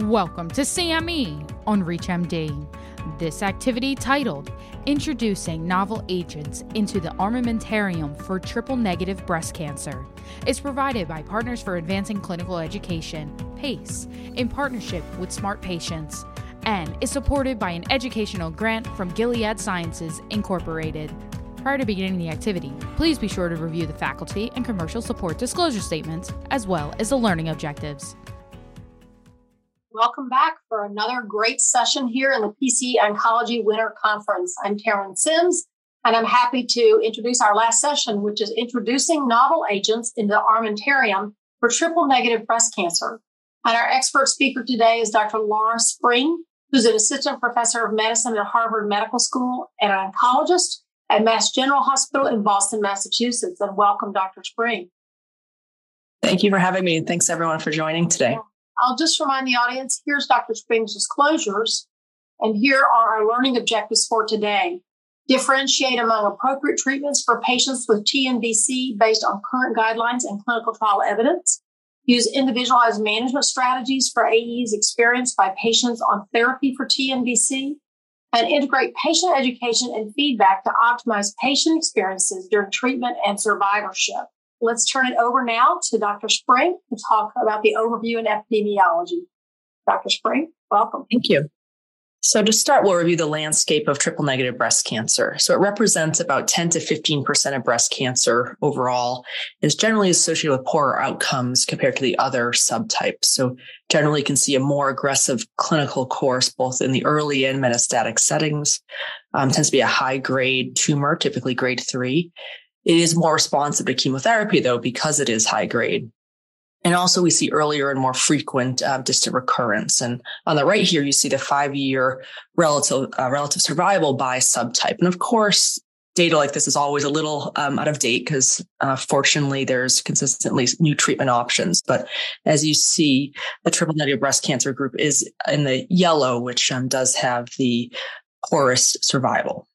Welcome to CME on ReachMD. This activity, titled Introducing Novel Agents into the Armamentarium for Triple Negative Breast Cancer, is provided by Partners for Advancing Clinical Education, PACE, in partnership with Smart Patients, and is supported by an educational grant from Gilead Sciences, Incorporated. Prior to beginning the activity, please be sure to review the faculty and commercial support disclosure statements, as well as the learning objectives. Welcome back for another great session here in the PC Oncology Winter Conference. I'm Taryn Sims, and I'm happy to introduce our last session, which is introducing novel agents into the armamentarium for triple negative breast cancer. And our expert speaker today is Dr. Laura Spring, who's an assistant professor of medicine at Harvard Medical School and an oncologist at Mass General Hospital in Boston, Massachusetts. And welcome, Dr. Spring. Thank you for having me. And thanks everyone for joining today. I'll just remind the audience here's Dr. Spring's disclosures, and here are our learning objectives for today. Differentiate among appropriate treatments for patients with TNBC based on current guidelines and clinical trial evidence. Use individualized management strategies for AEs experienced by patients on therapy for TNBC. And integrate patient education and feedback to optimize patient experiences during treatment and survivorship let's turn it over now to Dr. Spring to talk about the overview and epidemiology. Dr. Spring, welcome. Thank you. So to start, we'll review the landscape of triple negative breast cancer. So it represents about 10 to 15% of breast cancer overall and is generally associated with poorer outcomes compared to the other subtypes. So generally you can see a more aggressive clinical course, both in the early and metastatic settings. Um, tends to be a high grade tumor, typically grade three. It is more responsive to chemotherapy, though, because it is high grade. And also, we see earlier and more frequent uh, distant recurrence. And on the right here, you see the five year relative, uh, relative survival by subtype. And of course, data like this is always a little um, out of date because uh, fortunately there's consistently new treatment options. But as you see, the triple negative breast cancer group is in the yellow, which um, does have the poorest survival.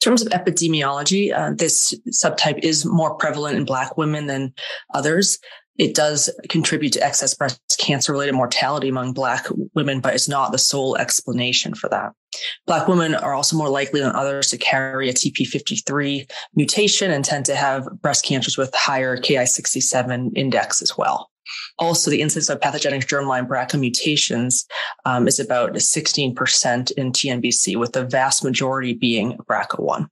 In terms of epidemiology, uh, this subtype is more prevalent in Black women than others. It does contribute to excess breast cancer related mortality among Black women, but it's not the sole explanation for that. Black women are also more likely than others to carry a TP53 mutation and tend to have breast cancers with higher Ki67 index as well. Also, the incidence of pathogenic germline BRCA mutations um, is about 16% in TNBC, with the vast majority being BRCA1.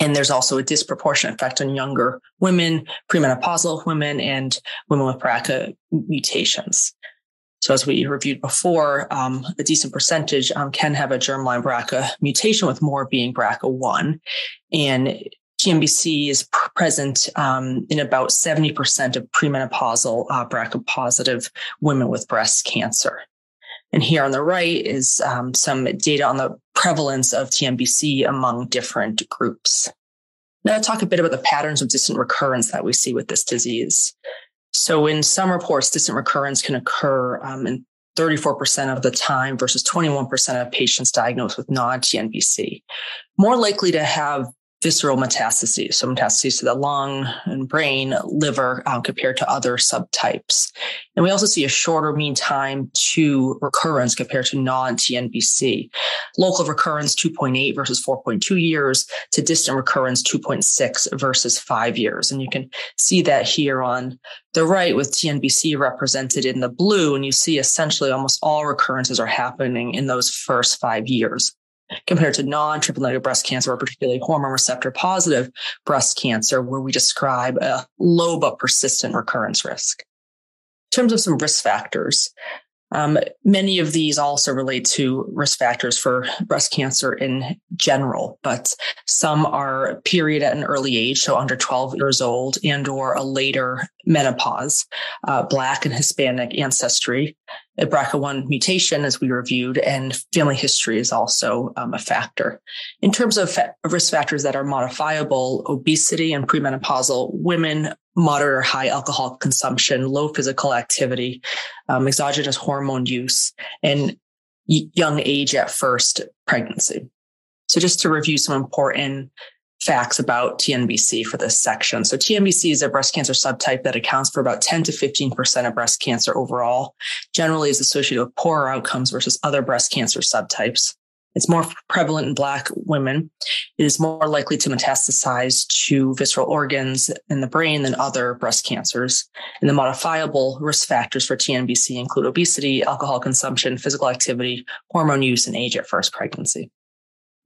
And there's also a disproportionate effect on younger women, premenopausal women, and women with BRCA mutations. So as we reviewed before, um, a decent percentage um, can have a germline BRCA mutation with more being BRCA1. And TNBC is present um, in about 70% of premenopausal uh, BRCA positive women with breast cancer. And here on the right is um, some data on the prevalence of TNBC among different groups. Now, I'll talk a bit about the patterns of distant recurrence that we see with this disease. So, in some reports, distant recurrence can occur um, in 34% of the time versus 21% of patients diagnosed with non TNBC. More likely to have visceral metastases, so metastases to the lung and brain, liver, um, compared to other subtypes. And we also see a shorter mean time to recurrence compared to non-TNBC. Local recurrence 2.8 versus 4.2 years to distant recurrence 2.6 versus five years. And you can see that here on the right with TNBC represented in the blue. And you see essentially almost all recurrences are happening in those first five years compared to non-triple negative breast cancer or particularly hormone receptor positive breast cancer, where we describe a low but persistent recurrence risk. In terms of some risk factors, um, many of these also relate to risk factors for breast cancer in general, but some are period at an early age, so under 12 years old and or a later menopause, uh, Black and Hispanic ancestry, a BRCA1 mutation, as we reviewed, and family history is also um, a factor. In terms of fa- risk factors that are modifiable, obesity and premenopausal women moderate or high alcohol consumption, low physical activity, um, exogenous hormone use, and young age at first pregnancy. So just to review some important facts about TNBC for this section. So TNBC is a breast cancer subtype that accounts for about 10 to 15% of breast cancer overall, generally is associated with poorer outcomes versus other breast cancer subtypes. It's more prevalent in Black women. It is more likely to metastasize to visceral organs in the brain than other breast cancers. And the modifiable risk factors for TNBC include obesity, alcohol consumption, physical activity, hormone use, and age at first pregnancy.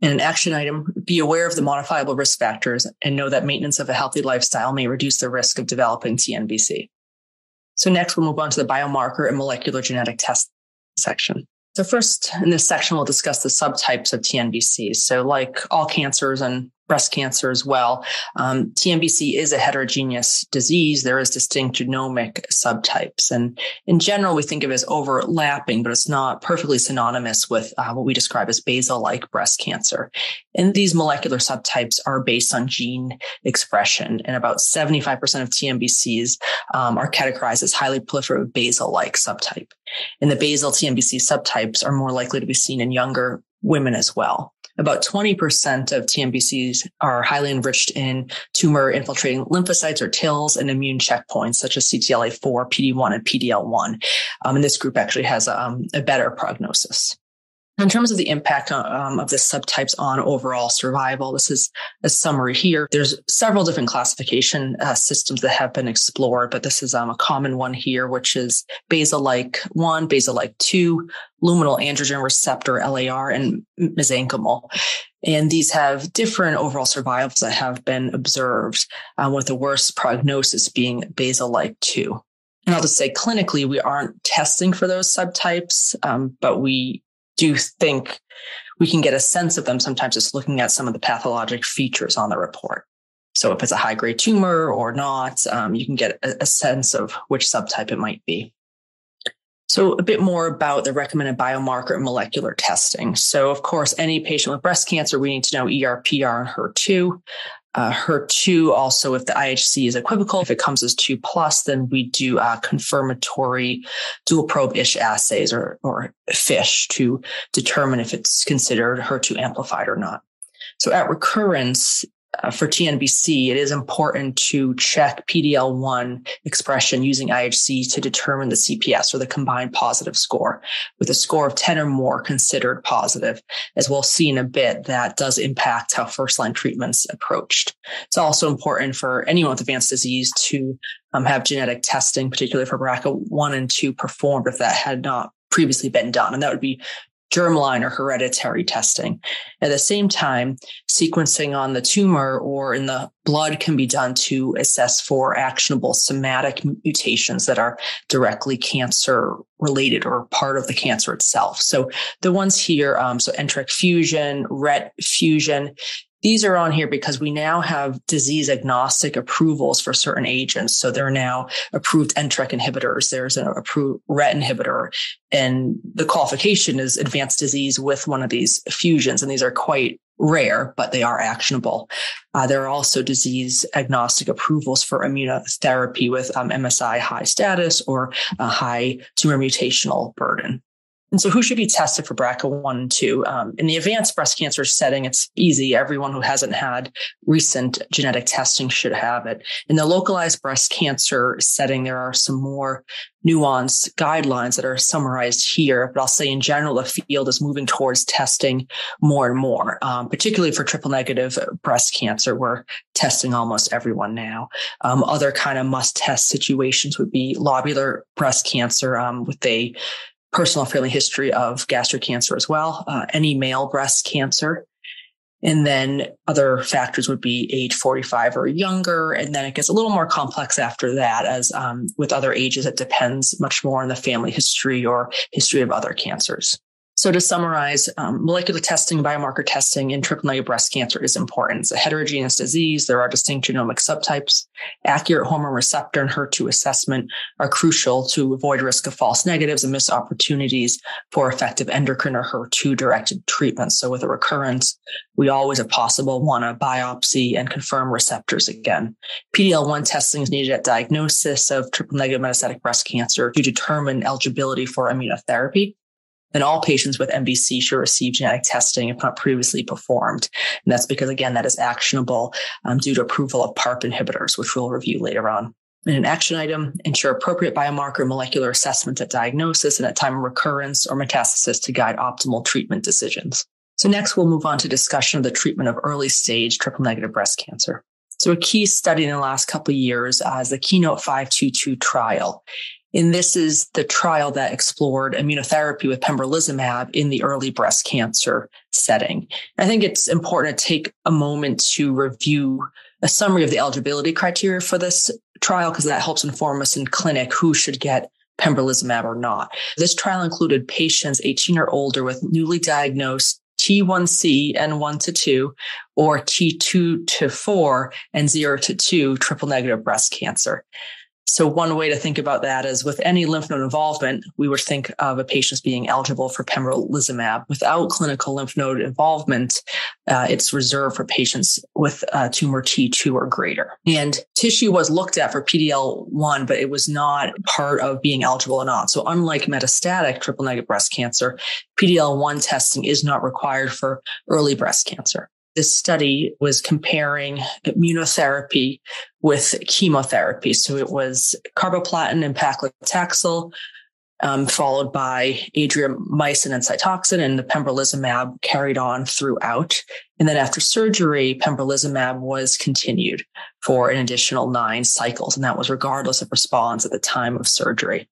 In an action item, be aware of the modifiable risk factors and know that maintenance of a healthy lifestyle may reduce the risk of developing TNBC. So next we'll move on to the biomarker and molecular genetic test section. So first in this section, we'll discuss the subtypes of TNBC. So like all cancers and breast cancer as well. Um, TNBC is a heterogeneous disease. There is distinct genomic subtypes. And in general, we think of it as overlapping, but it's not perfectly synonymous with uh, what we describe as basal-like breast cancer. And these molecular subtypes are based on gene expression. And about 75% of TNBCs um, are categorized as highly proliferative basal-like subtype. And the basal TNBC subtypes are more likely to be seen in younger women as well. About 20% of TNBCs are highly enriched in tumor infiltrating lymphocytes or TILs and immune checkpoints such as CTLA4, PD1, and PDL1. Um, and this group actually has um, a better prognosis. In terms of the impact um, of the subtypes on overall survival, this is a summary here. There's several different classification uh, systems that have been explored, but this is um, a common one here, which is basal-like 1, basal-like 2, luminal androgen receptor, LAR, and mesenchymal. And these have different overall survivals that have been observed, uh, with the worst prognosis being basal-like 2. And I'll just say clinically, we aren't testing for those subtypes, um, but we do you think we can get a sense of them sometimes just looking at some of the pathologic features on the report. So if it's a high grade tumor or not, um, you can get a, a sense of which subtype it might be. So a bit more about the recommended biomarker and molecular testing. So of course, any patient with breast cancer, we need to know ER, PR, and HER2. Uh, HER2 also, if the IHC is equivocal, if it comes as 2 plus, then we do uh, confirmatory dual probe ISH assays or, or FISH to determine if it's considered HER2 amplified or not. So at recurrence, uh, for TNBC, it is important to check PDL1 expression using IHC to determine the CPS or the combined positive score, with a score of 10 or more considered positive. As we'll see in a bit, that does impact how first line treatments approached. It's also important for anyone with advanced disease to um, have genetic testing, particularly for BRCA1 and 2 performed if that had not previously been done. And that would be germline or hereditary testing. At the same time, sequencing on the tumor or in the blood can be done to assess for actionable somatic mutations that are directly cancer related or part of the cancer itself. So the ones here, um, so NTRK fusion, RET fusion, these are on here because we now have disease agnostic approvals for certain agents. So there are now approved NTRK inhibitors. There's an approved RET inhibitor and the qualification is advanced disease with one of these fusions. And these are quite rare, but they are actionable. Uh, there are also disease agnostic approvals for immunotherapy with um, MSI high status or a high tumor mutational burden. And so who should be tested for BRCA1 and 2? Um, in the advanced breast cancer setting, it's easy. Everyone who hasn't had recent genetic testing should have it. In the localized breast cancer setting, there are some more nuanced guidelines that are summarized here. But I'll say in general, the field is moving towards testing more and more, um, particularly for triple negative breast cancer. We're testing almost everyone now. Um, other kind of must test situations would be lobular breast cancer um, with a personal family history of gastric cancer as well, uh, any male breast cancer. And then other factors would be age 45 or younger. And then it gets a little more complex after that, as um, with other ages, it depends much more on the family history or history of other cancers. So to summarize, um, molecular testing, biomarker testing in triple negative breast cancer is important. It's a heterogeneous disease. There are distinct genomic subtypes. Accurate hormone receptor and HER2 assessment are crucial to avoid risk of false negatives and missed opportunities for effective endocrine or HER2 directed treatments. So with a recurrence, we always, if possible, want to biopsy and confirm receptors again. PDL1 testing is needed at diagnosis of triple negative metastatic breast cancer to determine eligibility for immunotherapy. Then all patients with MBC should receive genetic testing if not previously performed. And that's because, again, that is actionable um, due to approval of PARP inhibitors, which we'll review later on. In an action item, ensure appropriate biomarker molecular assessment at diagnosis and at time of recurrence or metastasis to guide optimal treatment decisions. So next, we'll move on to discussion of the treatment of early stage triple negative breast cancer. So a key study in the last couple of years uh, is the Keynote 522 trial. And this is the trial that explored immunotherapy with pembrolizumab in the early breast cancer setting. I think it's important to take a moment to review a summary of the eligibility criteria for this trial because that helps inform us in clinic who should get pembrolizumab or not. This trial included patients 18 or older with newly diagnosed T1C and 1 to 2 or T2 to 4 and 0 to 2 triple negative breast cancer. So one way to think about that is with any lymph node involvement, we would think of a patient as being eligible for pembrolizumab. Without clinical lymph node involvement, uh, it's reserved for patients with tumor T2 or greater. And tissue was looked at for PDL1, but it was not part of being eligible or not. So unlike metastatic triple negative breast cancer, PDL1 testing is not required for early breast cancer. This study was comparing immunotherapy with chemotherapy. So it was carboplatin and paclitaxel, um, followed by adriamycin and cytoxin, and the pembrolizumab carried on throughout. And then after surgery, pembrolizumab was continued for an additional nine cycles, and that was regardless of response at the time of surgery.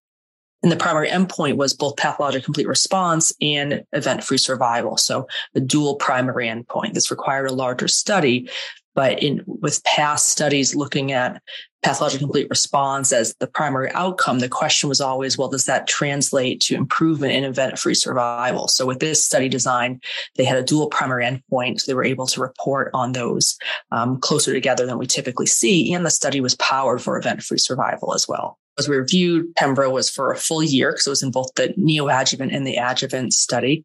And the primary endpoint was both pathologic complete response and event free survival. So the dual primary endpoint. This required a larger study, but in with past studies looking at pathologic complete response as the primary outcome, the question was always, well, does that translate to improvement in event free survival? So with this study design, they had a dual primary endpoint. So they were able to report on those um, closer together than we typically see. And the study was powered for event free survival as well as we reviewed, Pembro was for a full year because it was in both the neoadjuvant and the adjuvant study.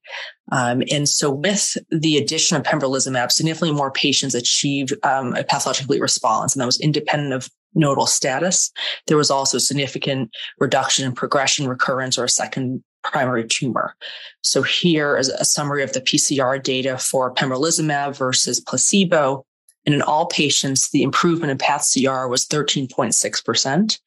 Um, and so with the addition of pembrolizumab, significantly more patients achieved um, a pathologically response, and that was independent of nodal status. There was also significant reduction in progression, recurrence, or a second primary tumor. So here is a summary of the PCR data for pembrolizumab versus placebo. And in all patients, the improvement in path CR was 13.6%.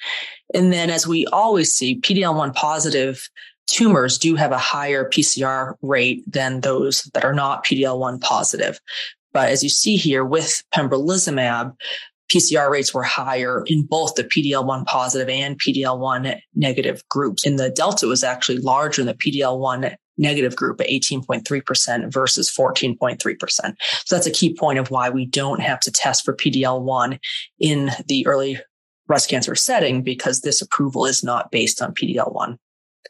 And then, as we always see, PDL1 positive tumors do have a higher PCR rate than those that are not PDL1 positive. But as you see here with pembrolizumab, PCR rates were higher in both the PDL1 positive and PDL1 negative groups. And the delta was actually larger in the PDL1 negative group at 18.3% versus 14.3%. So that's a key point of why we don't have to test for PDL1 in the early breast cancer setting because this approval is not based on PDL1.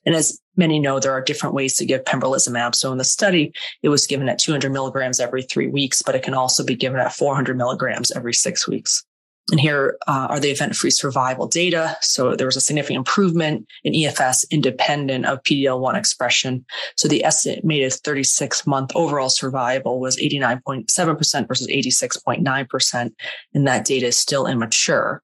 And as many know, there are different ways to give pembrolizumab. So in the study, it was given at 200 milligrams every three weeks, but it can also be given at 400 milligrams every six weeks. And here uh, are the event-free survival data. So there was a significant improvement in EFS independent of PDL1 expression. So the estimated 36-month overall survival was 89.7% versus 86.9%. And that data is still immature.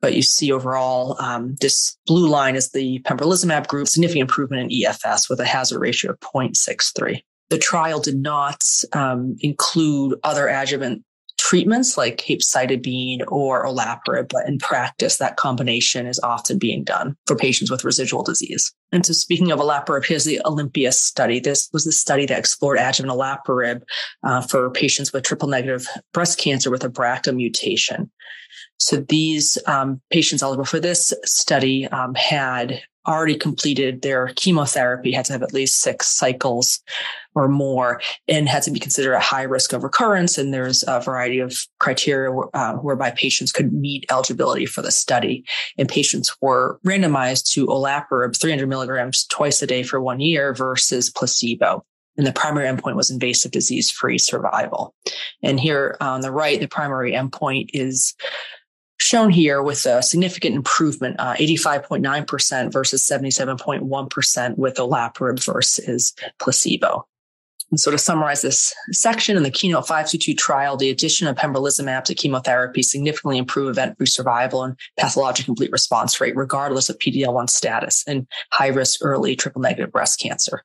But you see overall, um, this blue line is the pembrolizumab group, significant improvement in EFS with a hazard ratio of 0.63. The trial did not um, include other adjuvant treatments like capecitabine or olaparib, but in practice, that combination is often being done for patients with residual disease. And so speaking of olaparib, here's the Olympia study. This was the study that explored adjuvant olaparib uh, for patients with triple negative breast cancer with a BRCA mutation. So these um, patients eligible for this study um, had already completed their chemotherapy, had to have at least six cycles or more, and had to be considered a high risk of recurrence. And there's a variety of criteria uh, whereby patients could meet eligibility for the study. And patients were randomized to olaparib 300 milligrams twice a day for one year versus placebo. And the primary endpoint was invasive disease free survival. And here on the right, the primary endpoint is shown here with a significant improvement, uh, 85.9% versus 77.1% with olaparib versus placebo. And so to summarize this section in the Keynote 522 trial, the addition of pembrolizumab to chemotherapy significantly improved event-free survival and pathologic complete response rate, regardless of PDL1 status in high-risk early triple-negative breast cancer.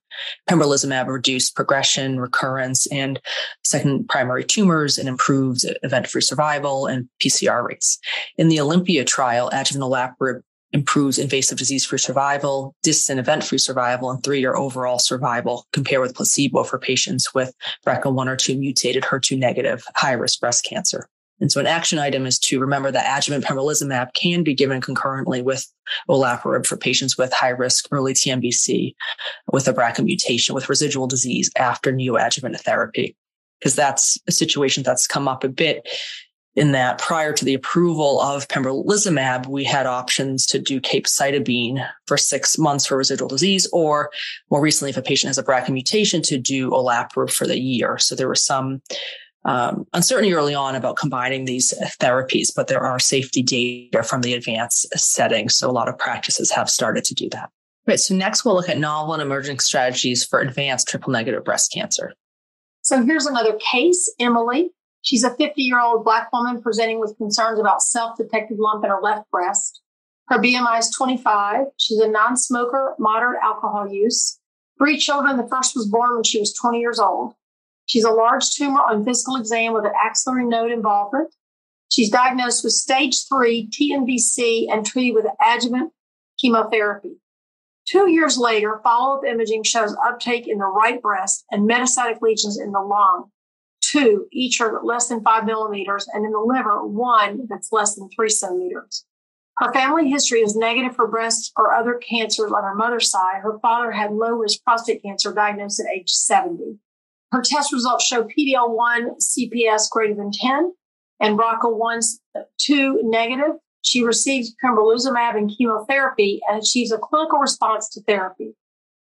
Pembrolizumab reduced progression, recurrence, and second primary tumors and improved event-free survival and PCR rates. In the Olympia trial, adjuvant olaparib improves invasive disease free survival, distant event free survival, and three year overall survival compared with placebo for patients with BRCA1 or 2 mutated HER2 negative high risk breast cancer. And so an action item is to remember that adjuvant pembrolizumab can be given concurrently with olaparib for patients with high risk early TNBC with a BRCA mutation with residual disease after neoadjuvant therapy. Because that's a situation that's come up a bit in that prior to the approval of pembrolizumab, we had options to do capecitabine for six months for residual disease, or more recently, if a patient has a BRCA mutation, to do olaparib for the year. So there was some um, uncertainty early on about combining these therapies, but there are safety data from the advanced setting. So a lot of practices have started to do that. Right. So next we'll look at novel and emerging strategies for advanced triple negative breast cancer. So here's another case, Emily. She's a 50 year old black woman presenting with concerns about self detected lump in her left breast. Her BMI is 25. She's a non smoker, moderate alcohol use. Three children. The first was born when she was 20 years old. She's a large tumor on physical exam with an axillary node involvement. She's diagnosed with stage three TNBC and treated with adjuvant chemotherapy. Two years later, follow up imaging shows uptake in the right breast and metastatic lesions in the lung two, each are less than five millimeters, and in the liver, one that's less than three centimeters. Her family history is negative for breast or other cancers on her mother's side. Her father had low risk prostate cancer diagnosed at age 70. Her test results show PDL1 CPS greater than 10 and BRCA1 2 negative. She receives pembrolizumab and chemotherapy and achieves a clinical response to therapy.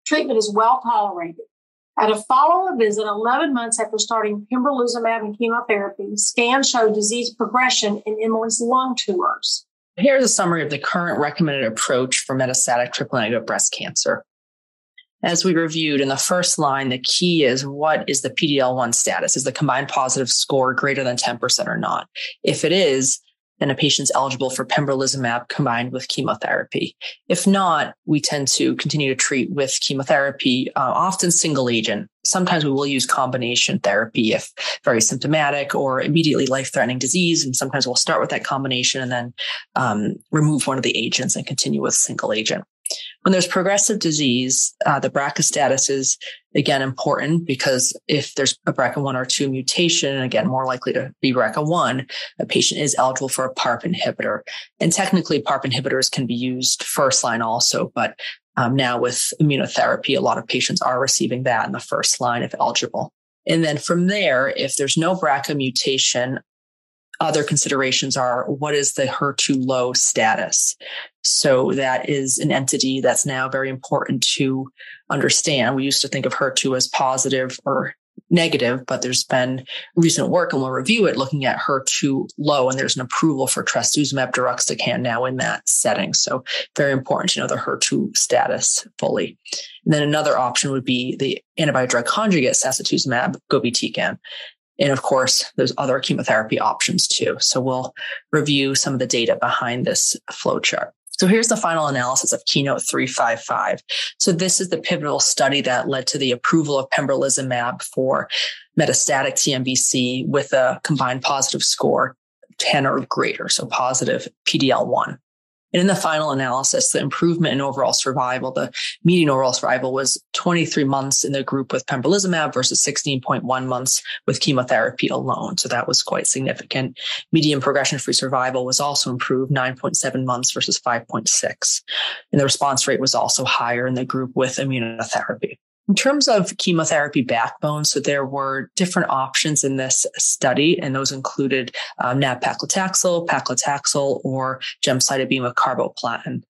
Treatment is well tolerated. At a follow-up visit 11 months after starting pembrolizumab and chemotherapy, scans showed disease progression in Emily's lung tumors. Here's a summary of the current recommended approach for metastatic triple negative breast cancer. As we reviewed in the first line, the key is what is the PDL1 status? Is the combined positive score greater than 10% or not? If it is, then a patient's eligible for pembrolizumab combined with chemotherapy. If not, we tend to continue to treat with chemotherapy, uh, often single agent. Sometimes we will use combination therapy if very symptomatic or immediately life threatening disease. And sometimes we'll start with that combination and then um, remove one of the agents and continue with single agent. When there's progressive disease, uh, the BRCA status is again important because if there's a BRCA1 or 2 mutation, again, more likely to be BRCA1, a patient is eligible for a PARP inhibitor. And technically, PARP inhibitors can be used first line also, but um, now with immunotherapy, a lot of patients are receiving that in the first line if eligible. And then from there, if there's no BRCA mutation, other considerations are what is the HER2 low status? So that is an entity that's now very important to understand. We used to think of HER2 as positive or negative, but there's been recent work and we'll review it looking at HER2 low and there's an approval for trastuzumab deruxtecan now in that setting. So very important to know the HER2 status fully. And then another option would be the antibody drug conjugate sacituzumab govitecan. And of course, there's other chemotherapy options too. So we'll review some of the data behind this flowchart. So here's the final analysis of Keynote 355. So this is the pivotal study that led to the approval of pembrolizumab for metastatic TNBC with a combined positive score 10 or greater. So positive PDL1. And in the final analysis, the improvement in overall survival, the median overall survival was 23 months in the group with pembrolizumab versus 16.1 months with chemotherapy alone. So that was quite significant. Median progression free survival was also improved 9.7 months versus 5.6. And the response rate was also higher in the group with immunotherapy. In terms of chemotherapy backbone, so there were different options in this study, and those included um, nab-paclitaxel, paclitaxel, or gemcitabine with carboplatin.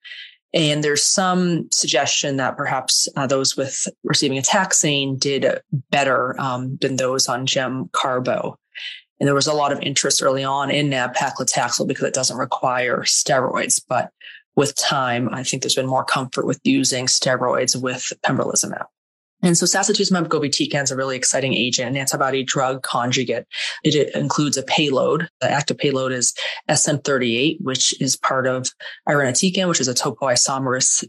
And there's some suggestion that perhaps uh, those with receiving a taxane did better um, than those on gem carbo. And there was a lot of interest early on in nab-paclitaxel because it doesn't require steroids. But with time, I think there's been more comfort with using steroids with pembrolizumab. And so sacituzumab govitecan is a really exciting agent, an antibody drug conjugate. It, includes a payload. The active payload is SN38, which is part of irinotecan, which is a topoisomerase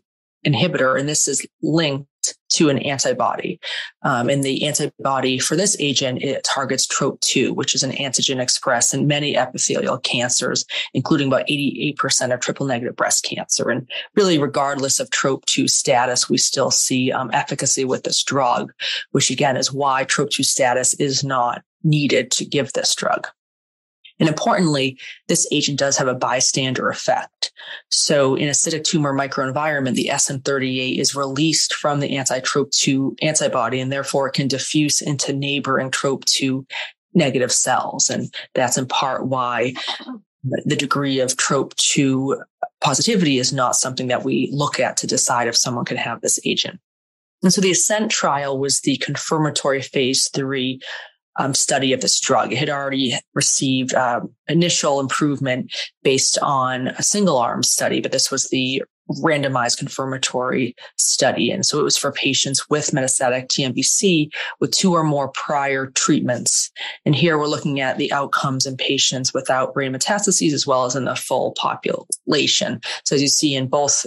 inhibitor. And this is linked to an antibody. Um, and the antibody for this agent, it targets TROP2, which is an antigen expressed in many epithelial cancers, including about 88% of triple negative breast cancer. And really, regardless of TROP2 status, we still see um, efficacy with this drug, which again is why TROP2 status is not needed to give this drug. And importantly, this agent does have a bystander effect. So in acidic tumor microenvironment, the SN38 is released from the anti-TROP2 antibody and therefore it can diffuse into neighboring TROP2 negative cells. And that's in part why the degree of TROP2 positivity is not something that we look at to decide if someone can have this agent. And so the ASCENT trial was the confirmatory phase three um, study of this drug. It had already received uh, initial improvement based on a single arm study, but this was the randomized confirmatory study. And so it was for patients with metastatic TNBC with two or more prior treatments. And here we're looking at the outcomes in patients without brain metastases as well as in the full population. So as you see in both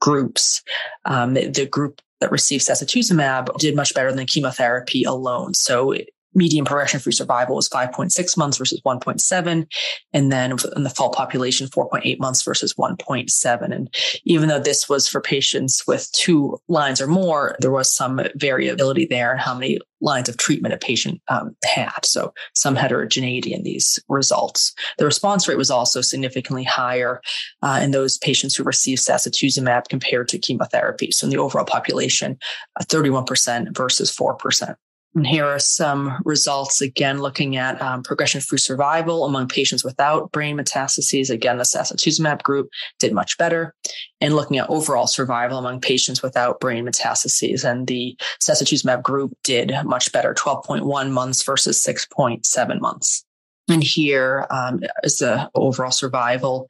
groups, um, the, the group that received sacituzumab did much better than chemotherapy alone. So median progression free survival was 5.6 months versus 1.7. And then in the full population, 4.8 months versus 1.7. And even though this was for patients with two lines or more, there was some variability there in how many lines of treatment a patient um, had. So some heterogeneity in these results. The response rate was also significantly higher uh, in those patients who received sacituzumab compared to chemotherapy. So in the overall population, uh, 31% versus 4%. And here are some results again looking at um, progression free survival among patients without brain metastases. Again, the sacituzumab group did much better. And looking at overall survival among patients without brain metastases. And the sacituzumab group did much better 12.1 months versus 6.7 months. And here um, is the overall survival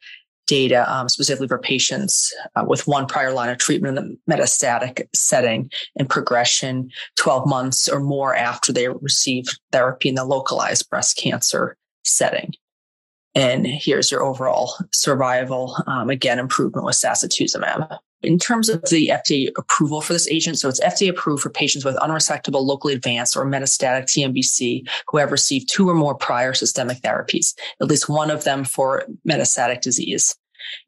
data um, specifically for patients uh, with one prior line of treatment in the metastatic setting and progression 12 months or more after they received therapy in the localized breast cancer setting. And here's your overall survival. Um, again, improvement with sacituzumab. In terms of the FDA approval for this agent, so it's FDA approved for patients with unresectable, locally advanced, or metastatic TNBC who have received two or more prior systemic therapies, at least one of them for metastatic disease.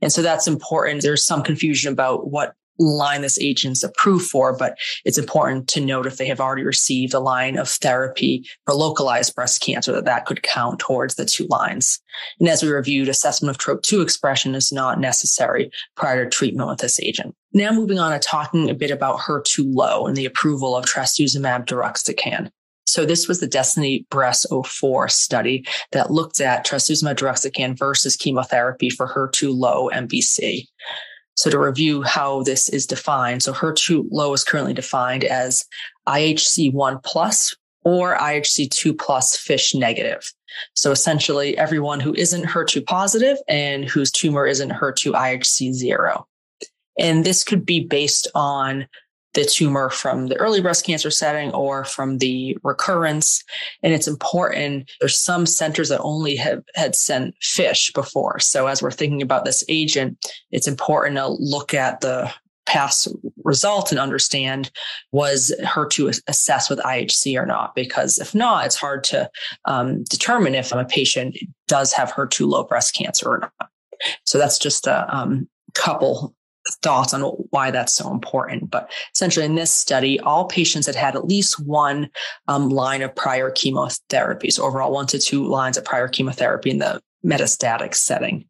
And so that's important. There's some confusion about what line this agent's approved for, but it's important to note if they have already received a line of therapy for localized breast cancer, that that could count towards the two lines. And as we reviewed, assessment of TROP2 expression is not necessary prior to treatment with this agent. Now moving on to talking a bit about HER2 low and the approval of trastuzumab deruxtecan. So this was the Destiny Breast 04 study that looked at trastuzumab deruxtecan versus chemotherapy for HER2 low MBC. So to review how this is defined, so HER2 low is currently defined as IHC1 plus or IHC2 plus FISH negative. So essentially everyone who isn't HER2 positive and whose tumor isn't HER2 IHC zero. And this could be based on the tumor from the early breast cancer setting or from the recurrence. And it's important. There's some centers that only have had sent FISH before. So as we're thinking about this agent, it's important to look at the past result and understand was HER2 assessed with IHC or not? Because if not, it's hard to um, determine if a patient does have HER2 low breast cancer or not. So that's just a um, couple thoughts on why that's so important. But essentially, in this study, all patients had had at least one um, line of prior chemotherapy. So overall, one to two lines of prior chemotherapy in the metastatic setting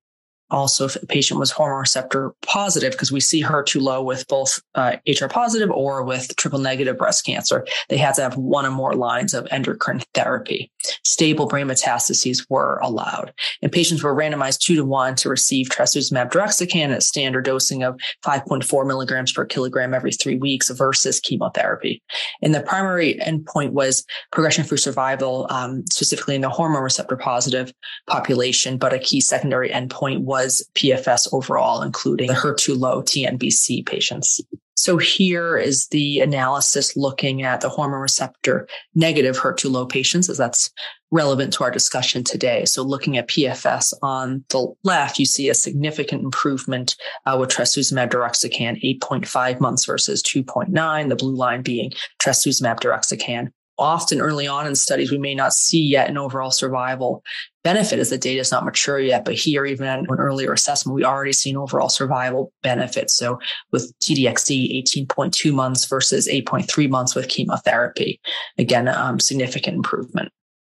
also if a patient was hormone receptor positive, because we see HER2 low with both uh, HR positive or with triple negative breast cancer, they had to have one or more lines of endocrine therapy. Stable brain metastases were allowed. And patients were randomized two to one to receive trastuzumab deruxtecan at standard dosing of 5.4 milligrams per kilogram every three weeks versus chemotherapy. And the primary endpoint was progression-free survival, um, specifically in the hormone receptor positive population, but a key secondary endpoint was PFS overall, including the HER2 low TNBC patients. So here is the analysis looking at the hormone receptor negative HER2 low patients, as that's relevant to our discussion today. So looking at PFS on the left, you see a significant improvement uh, with trastuzumab deruxtecan, 8.5 months versus 2.9, the blue line being trastuzumab deruxtecan often early on in studies, we may not see yet an overall survival benefit as the data is not mature yet. But here, even at an earlier assessment, we already seen overall survival benefit. So with TDXD, 18.2 months versus 8.3 months with chemotherapy. Again, um, significant improvement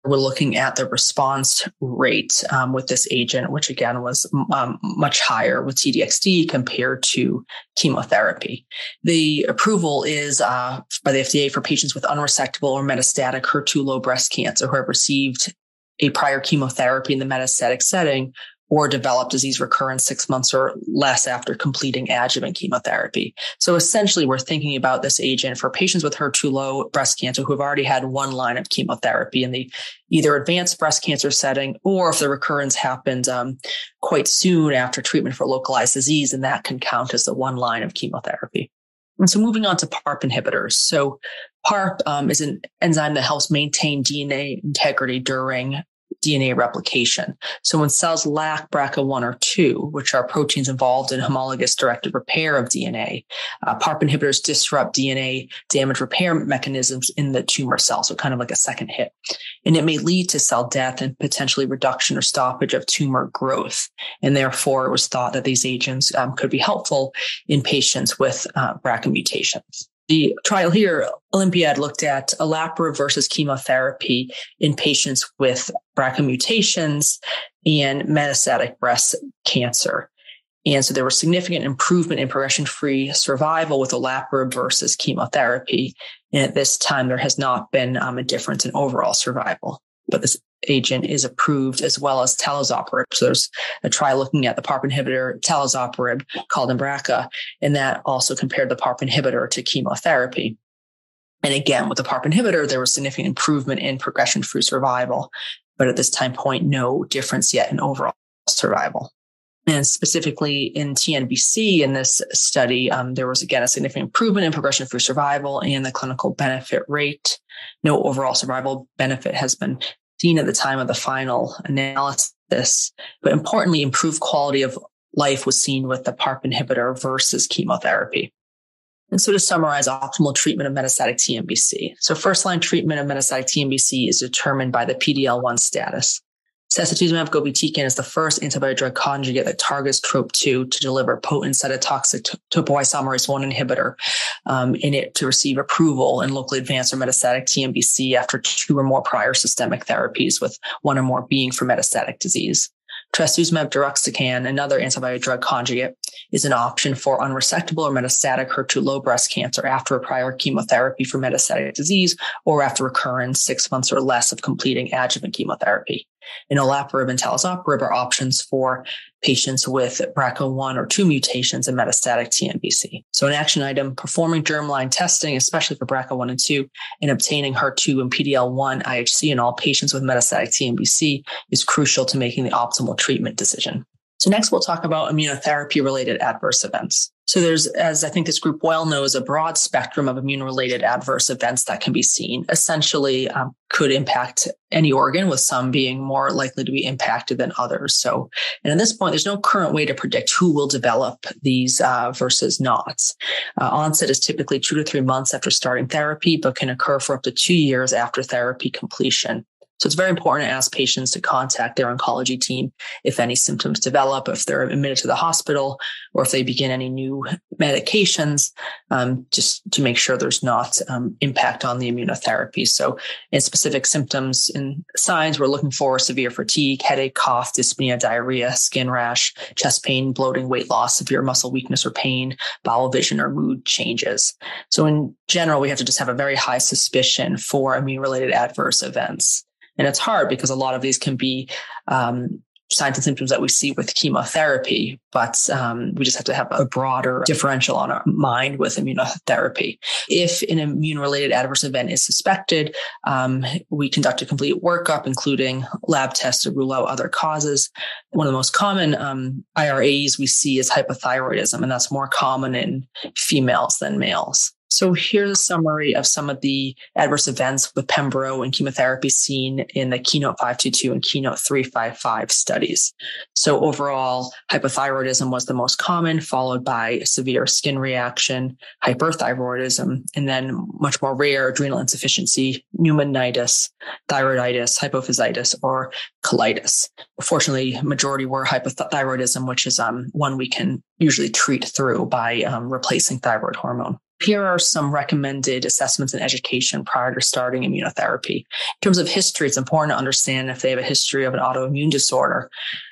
we're looking at the response rate um, with this agent, which again was um, much higher with TDXD compared to chemotherapy. The approval is uh, by the FDA for patients with unresectable or metastatic HER2 low breast cancer who have received a prior chemotherapy in the metastatic setting or develop disease recurrence six months or less after completing adjuvant chemotherapy. So essentially, we're thinking about this agent for patients with HER2 low breast cancer who have already had one line of chemotherapy in the either advanced breast cancer setting or if the recurrence happened um, quite soon after treatment for localized disease, and that can count as the one line of chemotherapy. And so moving on to PARP inhibitors. So PARP um, is an enzyme that helps maintain DNA integrity during DNA replication. So when cells lack BRCA1 or 2, which are proteins involved in homologous directed repair of DNA, uh, PARP inhibitors disrupt DNA damage repair mechanisms in the tumor cell. So kind of like a second hit. And it may lead to cell death and potentially reduction or stoppage of tumor growth. And therefore it was thought that these agents um, could be helpful in patients with uh, BRCA mutations. The trial here, Olympiad looked at olaparib versus chemotherapy in patients with BRCA mutations and metastatic breast cancer. And so there was significant improvement in progression free survival with olaparib versus chemotherapy. And at this time, there has not been um, a difference in overall survival. But this agent is approved as well as talazoparib. So there's a trial looking at the PARP inhibitor talazoparib called Embraca, and that also compared the PARP inhibitor to chemotherapy. And again, with the PARP inhibitor, there was significant improvement in progression-free survival, but at this time point, no difference yet in overall survival. And specifically in TNBC in this study, um, there was again a significant improvement in progression-free survival and the clinical benefit rate. No overall survival benefit has been seen at the time of the final analysis. But importantly, improved quality of life was seen with the PARP inhibitor versus chemotherapy. And so to summarize optimal treatment of metastatic TNBC. So first line treatment of metastatic TNBC is determined by the PDL1 status. Sacituzumab govitecan is the first antibody drug conjugate that targets TROP2 to deliver potent cytotoxic topoisomerase 1 inhibitor um, in it to receive approval in locally advanced or metastatic TNBC after two or more prior systemic therapies, with one or more being for metastatic disease. Trastuzumab deruxtecan, another antibody drug conjugate, is an option for unresectable or metastatic HER2 low breast cancer after a prior chemotherapy for metastatic disease or after recurrence six months or less of completing adjuvant chemotherapy. And olaparib and talazoparib are options for patients with BRCA1 or 2 mutations in metastatic TNBC. So an action item, performing germline testing, especially for BRCA1 and 2, and obtaining HER2 and PDL1 IHC in all patients with metastatic TNBC is crucial to making the optimal treatment decision. So next we'll talk about immunotherapy related adverse events. So there's, as I think this group well knows, a broad spectrum of immune related adverse events that can be seen. Essentially, um, could impact any organ, with some being more likely to be impacted than others. So, and at this point, there's no current way to predict who will develop these uh, versus not. Uh, onset is typically two to three months after starting therapy, but can occur for up to two years after therapy completion. So it's very important to ask patients to contact their oncology team if any symptoms develop, if they're admitted to the hospital, or if they begin any new medications, um, just to make sure there's not um, impact on the immunotherapy. So in specific symptoms and signs, we're looking for severe fatigue, headache, cough, dyspnea, diarrhea, skin rash, chest pain, bloating, weight loss, severe muscle weakness or pain, bowel vision or mood changes. So in general, we have to just have a very high suspicion for immune related adverse events. And it's hard because a lot of these can be um, signs and symptoms that we see with chemotherapy, but um, we just have to have a broader differential on our mind with immunotherapy. If an immune related adverse event is suspected, um, we conduct a complete workup, including lab tests to rule out other causes. One of the most common um, irAEs we see is hypothyroidism, and that's more common in females than males. So here's a summary of some of the adverse events with pembro and chemotherapy seen in the Keynote 522 and Keynote 355 studies. So overall, hypothyroidism was the most common, followed by severe skin reaction, hyperthyroidism, and then much more rare adrenal insufficiency, pneumonitis, thyroiditis, hypophysitis, or colitis. Fortunately, majority were hypothyroidism, which is um, one we can usually treat through by um, replacing thyroid hormone. Here are some recommended assessments and education prior to starting immunotherapy. In terms of history, it's important to understand if they have a history of an autoimmune disorder,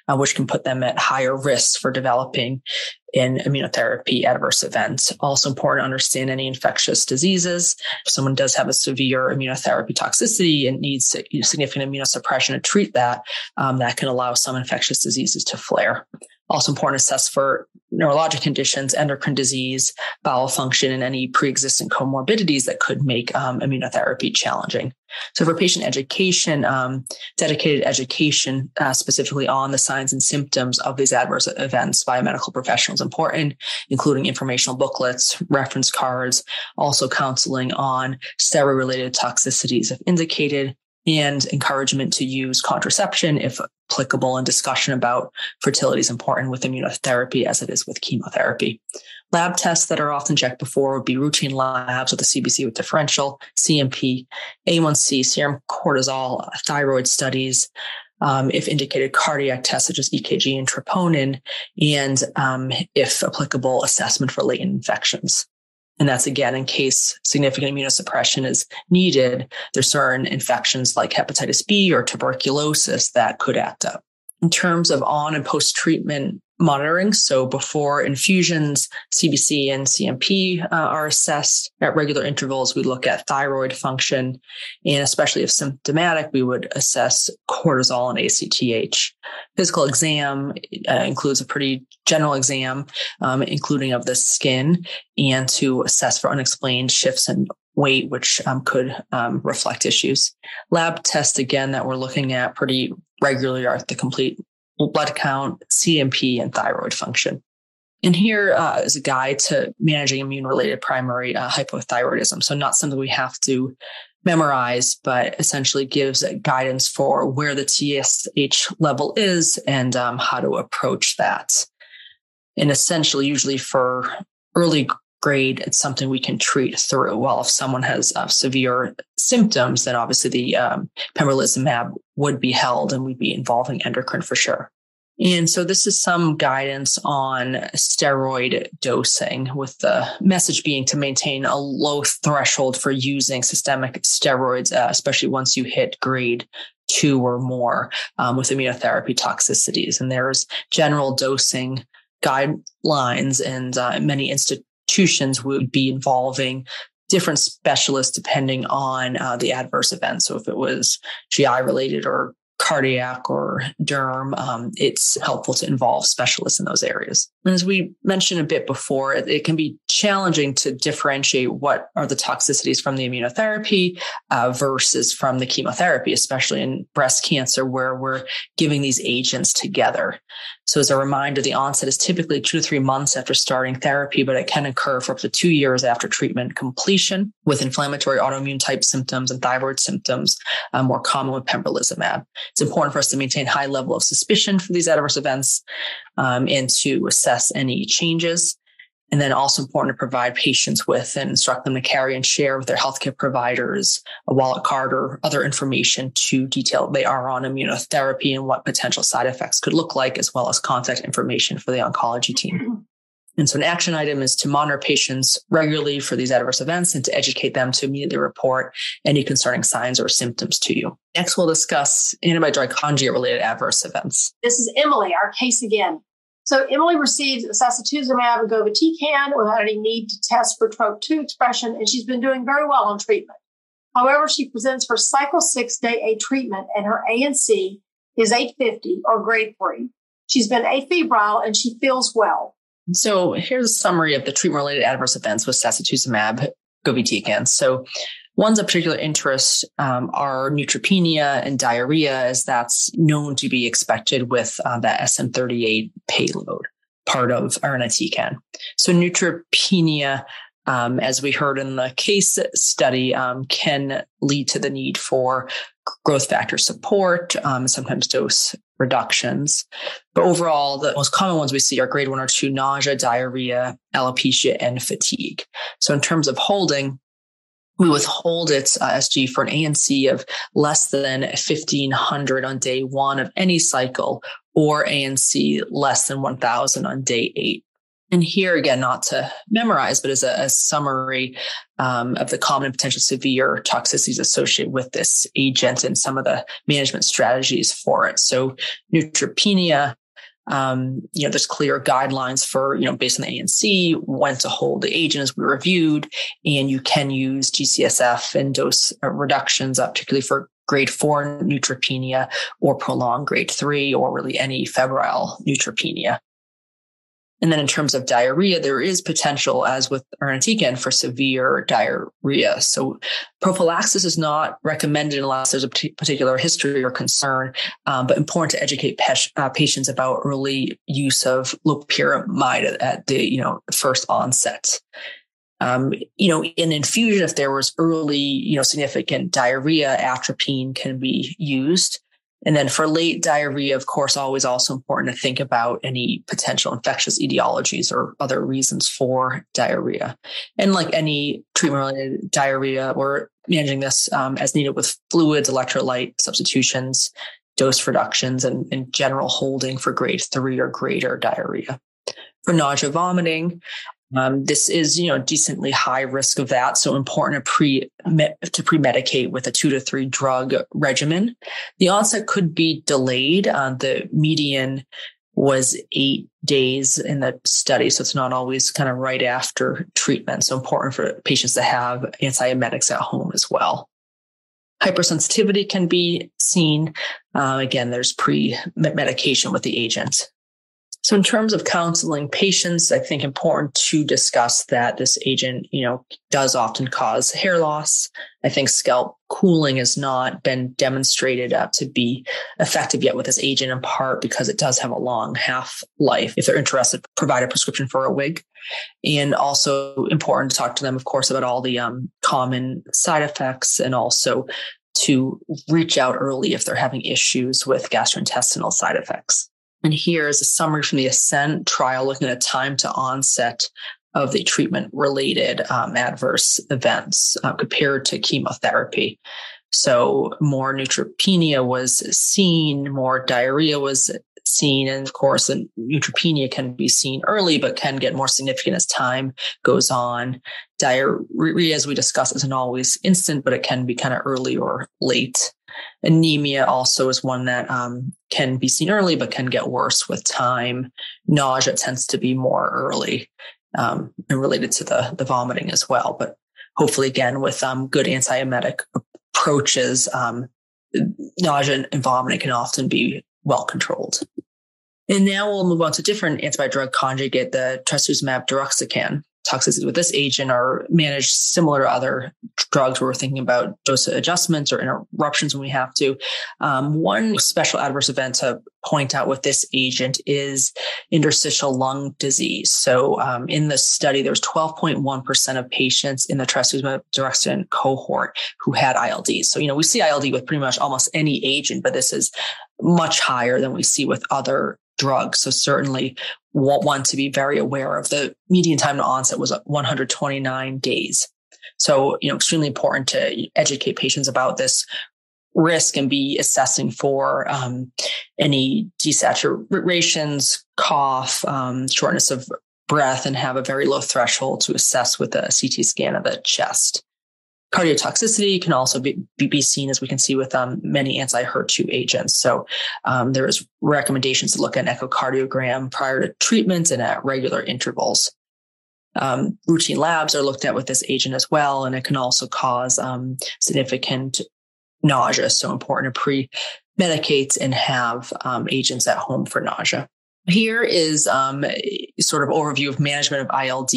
uh, which can put them at higher risk for developing an immunotherapy adverse event. Also important to understand any infectious diseases. If someone does have a severe immunotherapy toxicity and needs significant immunosuppression to treat that, um, that can allow some infectious diseases to flare. Also important to assess for neurologic conditions, endocrine disease, bowel function, and any pre-existing comorbidities that could make um, immunotherapy challenging. So for patient education, um, dedicated education uh, specifically on the signs and symptoms of these adverse events by medical professionals important, including informational booklets, reference cards, also counseling on steroid-related toxicities if indicated, and encouragement to use contraception if applicable and discussion about fertility is important with immunotherapy as it is with chemotherapy. Lab tests that are often checked before would be routine labs with a CBC with differential, CMP, A1C, serum cortisol, thyroid studies, um, if indicated cardiac tests such as EKG and troponin, and um, if applicable, assessment for latent infections. And that's again in case significant immunosuppression is needed. There's certain infections like hepatitis B or tuberculosis that could act up. In terms of on and post treatment monitoring. So before infusions, CBC and CMP uh, are assessed at regular intervals. We look at thyroid function, and especially if symptomatic, we would assess cortisol and ACTH. Physical exam uh, includes a pretty general exam, um, including of the skin, and to assess for unexplained shifts in weight, which um, could um, reflect issues. Lab tests, again, that we're looking at pretty regularly are the complete blood count, CMP, and thyroid function. And here uh, is a guide to managing immune related primary uh, hypothyroidism. So, not something we have to memorize, but essentially gives guidance for where the TSH level is and um, how to approach that. And essentially, usually for early it's something we can treat through. While if someone has uh, severe symptoms, then obviously the um, pembrolizumab would be held and we'd be involving endocrine for sure. And so this is some guidance on steroid dosing with the message being to maintain a low threshold for using systemic steroids, uh, especially once you hit grade two or more um, with immunotherapy toxicities. And there's general dosing guidelines and uh, many institutions would be involving different specialists depending on uh, the adverse event. So if it was GI related or cardiac or derm, um, it's helpful to involve specialists in those areas. And as we mentioned a bit before, it, it can be challenging to differentiate what are the toxicities from the immunotherapy uh, versus from the chemotherapy, especially in breast cancer, where we're giving these agents together. So as a reminder, the onset is typically two to three months after starting therapy, but it can occur for up to two years after treatment completion with inflammatory autoimmune type symptoms and thyroid symptoms, uh, more common with pembrolizumab. It's important for us to maintain high level of suspicion for these adverse events um, and to assess any changes. And then also important to provide patients with and instruct them to carry and share with their healthcare providers a wallet card or other information to detail they are on immunotherapy and what potential side effects could look like, as well as contact information for the oncology team. And so an action item is to monitor patients regularly for these adverse events and to educate them to immediately report any concerning signs or symptoms to you. Next, we'll discuss conjugate related adverse events. This is Emily, our case again. So Emily received sacituzumab and govitecan without any need to test for TROP2 expression, and she's been doing very well on treatment. However, she presents for cycle six day A treatment, and her ANC is 850 or grade three. She's been afebrile and she feels well. So here's a summary of the treatment related adverse events with sacituzumab govitecan. So ones of particular interest um, are neutropenia and diarrhea, as that's known to be expected with uh, that SN38 payload, part of irinotecan. So neutropenia um, as we heard in the case study, um, can lead to the need for growth factor support, um, sometimes dose reductions. But overall, the most common ones we see are grade one or two nausea, diarrhea, alopecia, and fatigue. So in terms of holding, we withhold its uh, SG for an ANC of less than 1500 on day one of any cycle or ANC less than 1000 on day eight. And here again, not to memorize, but as a, a summary um, of the common and potential severe toxicities associated with this agent and some of the management strategies for it. So neutropenia, um, you know, there's clear guidelines for, you know, based on the ANC, when to hold the agent as we reviewed, and you can use GCSF and dose reductions, uh, particularly for grade four neutropenia or prolonged grade three or really any febrile neutropenia. And then in terms of diarrhea, there is potential, as with irinotecan, for severe diarrhea. So prophylaxis is not recommended unless there's a particular history or concern, um, but important to educate pe- uh, patients about early use of loperamide at, at the you know first onset. Um, you know, in infusion, if there was early, you know, significant diarrhea, atropine can be used. And then for late diarrhea, of course, always also important to think about any potential infectious etiologies or other reasons for diarrhea. And like any treatment related diarrhea, we're managing this um, as needed with fluids, electrolyte substitutions, dose reductions, and, and general holding for grade three or greater diarrhea. For nausea vomiting, um, this is, you know, decently high risk of that. So important to pre to pre-medicate with a two to three drug regimen. The onset could be delayed. Uh, the median was eight days in the study. So it's not always kind of right after treatment. So important for patients to have antiemetics at home as well. Hypersensitivity can be seen. Uh, again, there's pre medication with the agent. So in terms of counseling patients, I think important to discuss that this agent, you know, does often cause hair loss. I think scalp cooling has not been demonstrated uh, to be effective yet with this agent in part because it does have a long half life. If they're interested, provide a prescription for a wig. And also important to talk to them, of course, about all the um, common side effects and also to reach out early if they're having issues with gastrointestinal side effects. And here is a summary from the Ascent trial looking at time to onset of the treatment related um, adverse events uh, compared to chemotherapy. So more neutropenia was seen, more diarrhea was seen. And of course, neutropenia can be seen early, but can get more significant as time goes on. Diarrhea, as we discussed, isn't always instant, but it can be kind of early or late. Anemia also is one that um, can be seen early, but can get worse with time. Nausea tends to be more early um, and related to the, the vomiting as well. But hopefully, again, with um, good antiemetic approaches, um, nausea and vomiting can often be well controlled. And now we'll move on to different antibody drug conjugate, the trastuzumab deruxtecan toxicity with this agent are managed similar to other drugs where we're thinking about dose adjustments or interruptions when we have to. Um, one special adverse event to point out with this agent is interstitial lung disease. So um, in the study, there was 12.1% of patients in the trastuzumab deruxtecan cohort who had ILD. So, you know, we see ILD with pretty much almost any agent, but this is much higher than we see with other drugs. So certainly want to be very aware of the median time to onset was 129 days. So, you know, extremely important to educate patients about this risk and be assessing for um, any desaturations, cough, um, shortness of breath, and have a very low threshold to assess with a CT scan of the chest. Cardiotoxicity can also be, be seen, as we can see with um, many anti-HER2 agents. So um, there is recommendations to look at an echocardiogram prior to treatments and at regular intervals. Um, routine labs are looked at with this agent as well, and it can also cause um, significant nausea. So important to pre medicate and have um, agents at home for nausea. Here is um, sort of overview of management of ILD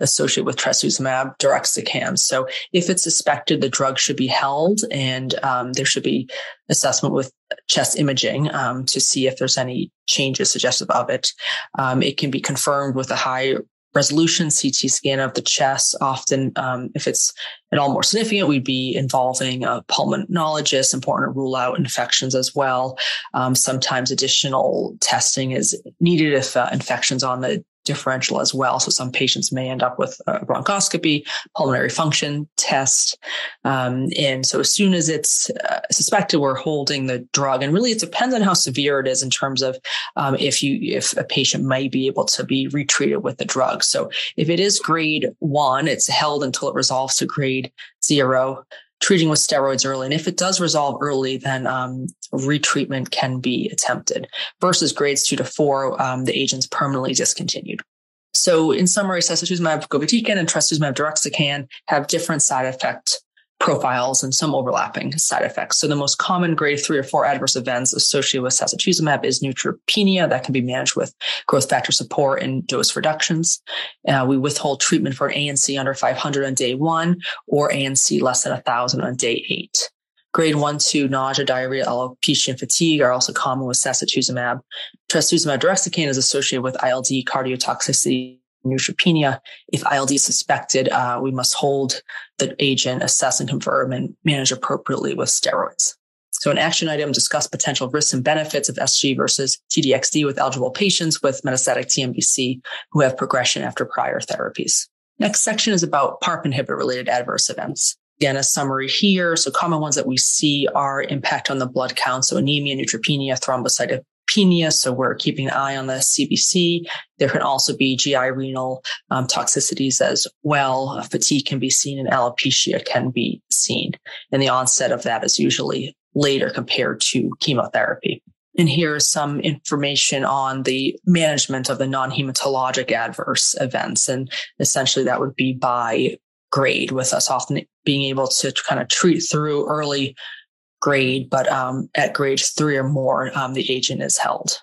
associated with trastuzumab deruxtecan. So if it's suspected, the drug should be held and um, there should be assessment with chest imaging um, to see if there's any changes suggestive of it. Um, it can be confirmed with a high resolution CT scan of the chest. Often, um, if it's at all more significant, we'd be involving a pulmonologist, important to rule out infections as well. Um, sometimes additional testing is needed if uh, infections on the differential as well. So some patients may end up with a bronchoscopy, pulmonary function test. Um, and so as soon as it's uh, suspected, we're holding the drug. And really, it depends on how severe it is in terms of um, if you if a patient might be able to be retreated with the drug. So if it is grade one, it's held until it resolves to grade zero treating with steroids early. And if it does resolve early, then um, retreatment can be attempted. Versus grades two to four, um, the agent's permanently discontinued. So in summary, sacituzumab govitecan and trastuzumab deruxtecan have different side effect profiles and some overlapping side effects. So the most common grade three or four adverse events associated with sacituzumab is neutropenia that can be managed with growth factor support and dose reductions. Uh, we withhold treatment for an ANC under 500 on day one or ANC less than 1,000 on day eight. Grade one, two, nausea, diarrhea, alopecia, and fatigue are also common with sacituzumab. Trastuzumab deruxtecan is associated with ILD, cardiotoxicity, neutropenia. If ILD is suspected, uh, we must hold the agent, assess and confirm and manage appropriately with steroids. So an action item discuss potential risks and benefits of SG versus TDXD with eligible patients with metastatic TNBC who have progression after prior therapies. Next section is about PARP inhibitor related adverse events. Again, a summary here. So common ones that we see are impact on the blood count. So anemia, neutropenia, thrombocytopenia, neutropenia. So we're keeping an eye on the CBC. There can also be GI renal um, toxicities as well. Fatigue can be seen and alopecia can be seen. And the onset of that is usually later compared to chemotherapy. And here is some information on the management of the non-hematologic adverse events. And essentially that would be by grade with us often being able to kind of treat through early grade, but um, at grades three or more, um, the agent is held.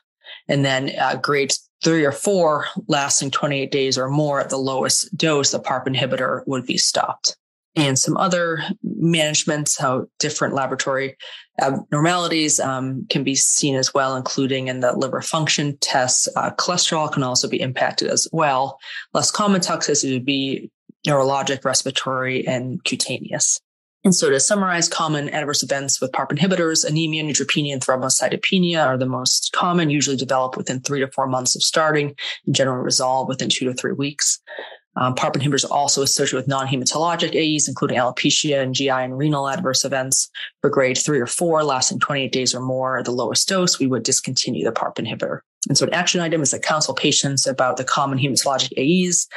And then uh, grades three or four, lasting 28 days or more at the lowest dose, the PARP inhibitor would be stopped. And some other management, how different laboratory abnormalities um, can be seen as well, including in the liver function tests. Uh, cholesterol can also be impacted as well. Less common toxicity would be neurologic, respiratory, and cutaneous. And so to summarize common adverse events with PARP inhibitors, anemia, neutropenia, and thrombocytopenia are the most common, usually develop within three to four months of starting and generally resolve within two to three weeks. Um, PARP inhibitors are also associated with non-hematologic AEs, including alopecia and GI and renal adverse events. For grade three or four, lasting 28 days or more, at the lowest dose, we would discontinue the PARP inhibitor. And so an action item is to counsel patients about the common hematologic AEs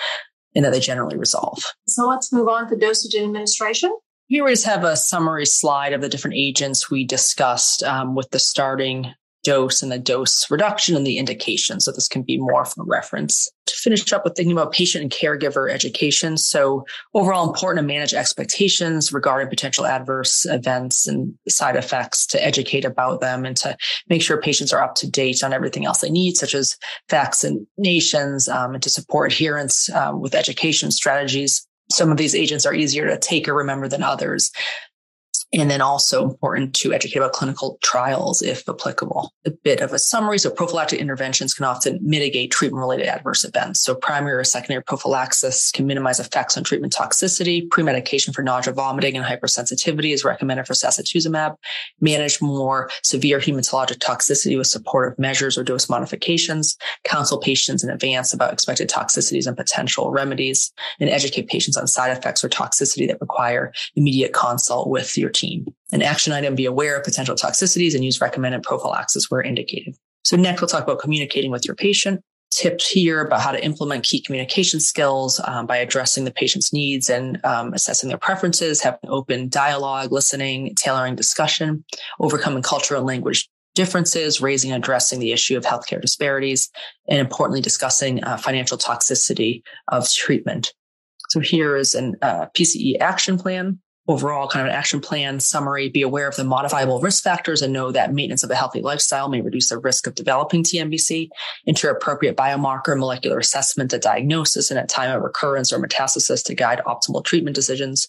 and that they generally resolve. So let's move on to dosage and administration. Here we just have a summary slide of the different agents we discussed um, with the starting dose and the dose reduction and the indication. So this can be more for reference. To finish up with thinking about patient and caregiver education. So overall important to manage expectations regarding potential adverse events and side effects to educate about them and to make sure patients are up to date on everything else they need, such as vaccinations um, and to support adherence um, with education strategies some of these agents are easier to take or remember than others. And then also important to educate about clinical trials if applicable. A bit of a summary. So prophylactic interventions can often mitigate treatment related adverse events. So primary or secondary prophylaxis can minimize effects on treatment toxicity. Pre-medication for nausea, vomiting, and hypersensitivity is recommended for sacituzumab. Manage more severe hematologic toxicity with supportive measures or dose modifications. Counsel patients in advance about expected toxicities and potential remedies and educate patients on side effects or toxicity that require immediate consult with your team team. An action item, be aware of potential toxicities and use recommended prophylaxis where indicated. So next we'll talk about communicating with your patient. Tips here about how to implement key communication skills um, by addressing the patient's needs and um, assessing their preferences, having open dialogue, listening, tailoring discussion, overcoming cultural and language differences, raising and addressing the issue of healthcare disparities, and importantly, discussing uh, financial toxicity of treatment. So here is an uh, PCE action plan overall kind of an action plan summary, be aware of the modifiable risk factors and know that maintenance of a healthy lifestyle may reduce the risk of developing TNBC, ensure appropriate biomarker molecular assessment at diagnosis and at time of recurrence or metastasis to guide optimal treatment decisions.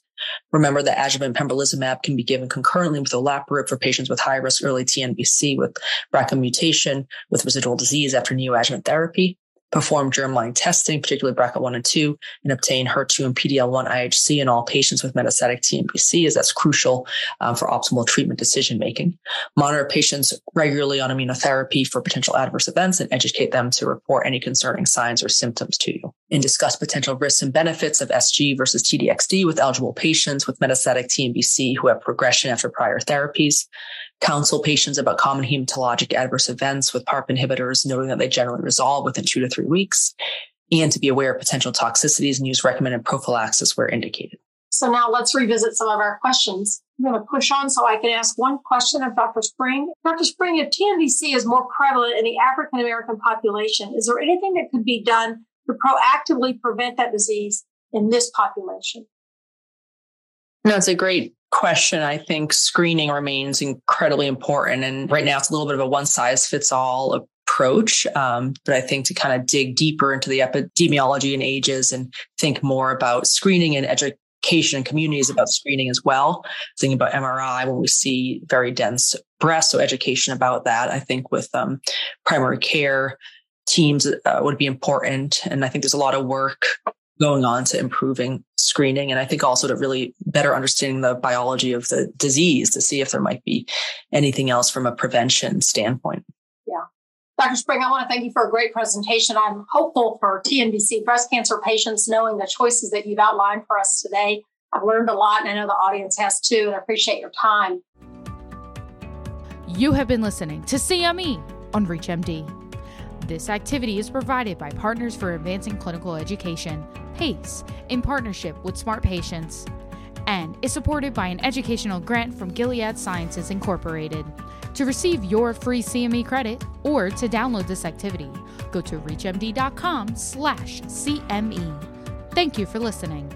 Remember that adjuvant pembrolizumab can be given concurrently with olaparib for patients with high risk early TNBC with BRCA mutation with residual disease after neoadjuvant therapy perform germline testing, particularly BRCA1 and 2, and obtain HER2 and PD-L1 IHC in all patients with metastatic TNBC, as that's crucial um, for optimal treatment decision making. Monitor patients regularly on immunotherapy for potential adverse events and educate them to report any concerning signs or symptoms to you. And discuss potential risks and benefits of SG versus TDXD with eligible patients with metastatic TNBC who have progression after prior therapies counsel patients about common hematologic adverse events with PARP inhibitors, noting that they generally resolve within two to three weeks, and to be aware of potential toxicities and use recommended prophylaxis where indicated. So now let's revisit some of our questions. I'm going to push on so I can ask one question of Dr. Spring. Dr. Spring, if TNBC is more prevalent in the African American population, is there anything that could be done to proactively prevent that disease in this population? No, it's a great question, I think screening remains incredibly important. And right now it's a little bit of a one size fits all approach. Um, but I think to kind of dig deeper into the epidemiology and ages and think more about screening and education and communities about screening as well. Thinking about MRI when we see very dense breast. So education about that, I think with um, primary care teams uh, would be important. And I think there's a lot of work going on to improving screening. And I think also to really better understanding the biology of the disease to see if there might be anything else from a prevention standpoint. Yeah. Dr. Spring, I want to thank you for a great presentation. I'm hopeful for TNBC breast cancer patients knowing the choices that you've outlined for us today. I've learned a lot and I know the audience has too, and I appreciate your time. You have been listening to CME on ReachMD. This activity is provided by Partners for Advancing Clinical Education, PACE, in partnership with Smart Patients, and is supported by an educational grant from Gilead Sciences Incorporated. To receive your free CME credit or to download this activity, go to reachmd.com/cme. Thank you for listening.